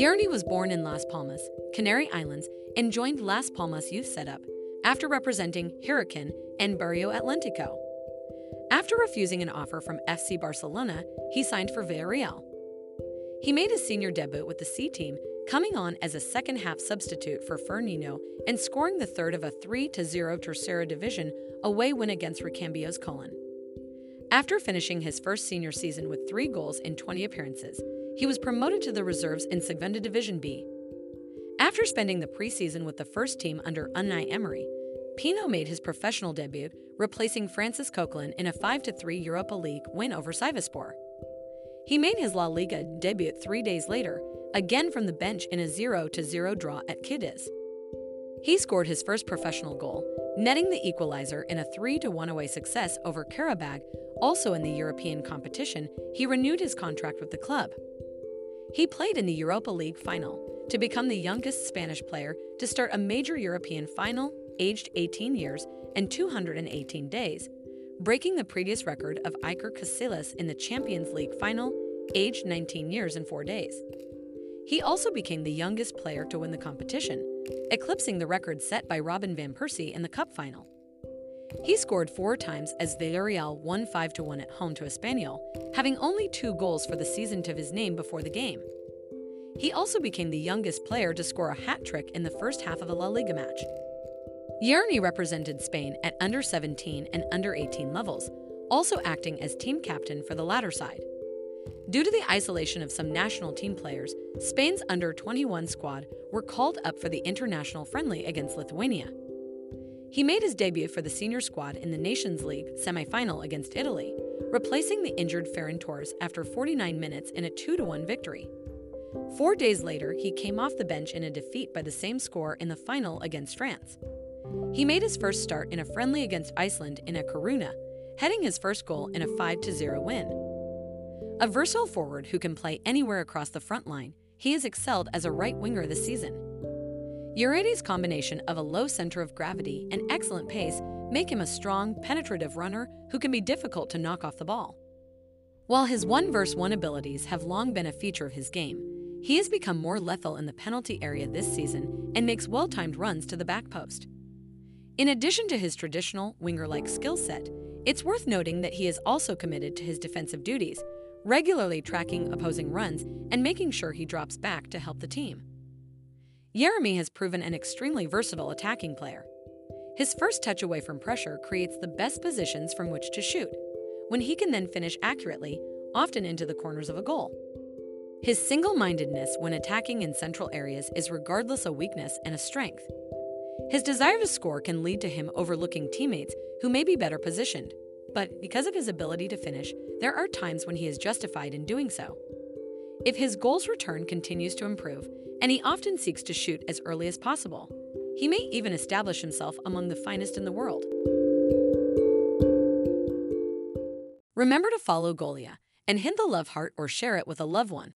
Yerny was born in Las Palmas, Canary Islands, and joined Las Palmas youth setup after representing Hurricane and Barrio Atlético. After refusing an offer from FC Barcelona, he signed for Villarreal. He made his senior debut with the C team, coming on as a second half substitute for Fernino and scoring the third of a 3 0 Tercera Division away win against Recambios Colon. After finishing his first senior season with three goals in 20 appearances, he was promoted to the reserves in Segunda Division B. After spending the preseason with the first team under Unai Emery, Pino made his professional debut, replacing Francis Coquelin in a 5-3 Europa League win over Sivasspor. He made his La Liga debut three days later, again from the bench in a 0-0 draw at Cadiz. He scored his first professional goal, netting the equalizer in a 3-1 away success over Karabag, Also in the European competition, he renewed his contract with the club. He played in the Europa League final to become the youngest Spanish player to start a major European final, aged 18 years and 218 days, breaking the previous record of Iker Casillas in the Champions League final, aged 19 years and 4 days. He also became the youngest player to win the competition, eclipsing the record set by Robin Van Persie in the Cup final. He scored four times as Villarreal won 5 1 at home to Espanyol, having only two goals for the season to his name before the game. He also became the youngest player to score a hat trick in the first half of a La Liga match. Yerny represented Spain at under 17 and under 18 levels, also acting as team captain for the latter side. Due to the isolation of some national team players, Spain's under 21 squad were called up for the international friendly against Lithuania. He made his debut for the senior squad in the Nations League semi-final against Italy, replacing the injured Ferran Torres after 49 minutes in a 2-1 victory. Four days later, he came off the bench in a defeat by the same score in the final against France. He made his first start in a friendly against Iceland in A Coruña, heading his first goal in a 5-0 win. A versatile forward who can play anywhere across the front line, he has excelled as a right winger this season. Yerny's combination of a low center of gravity and excellent pace make him a strong, penetrative runner who can be difficult to knock off the ball. While his 1 versus 1 abilities have long been a feature of his game, he has become more lethal in the penalty area this season and makes well timed runs to the back post. In addition to his traditional winger like skill set, it's worth noting that he is also committed to his defensive duties, regularly tracking opposing runs and making sure he drops back to help the team. Yeremy has proven an extremely versatile attacking player. His first touch away from pressure creates the best positions from which to shoot, when he can then finish accurately, often into the corners of a goal. His single mindedness when attacking in central areas is regardless a weakness and a strength. His desire to score can lead to him overlooking teammates who may be better positioned, but because of his ability to finish, there are times when he is justified in doing so. If his goals return continues to improve, and he often seeks to shoot as early as possible, he may even establish himself among the finest in the world. Remember to follow Golia and hit the love heart or share it with a loved one.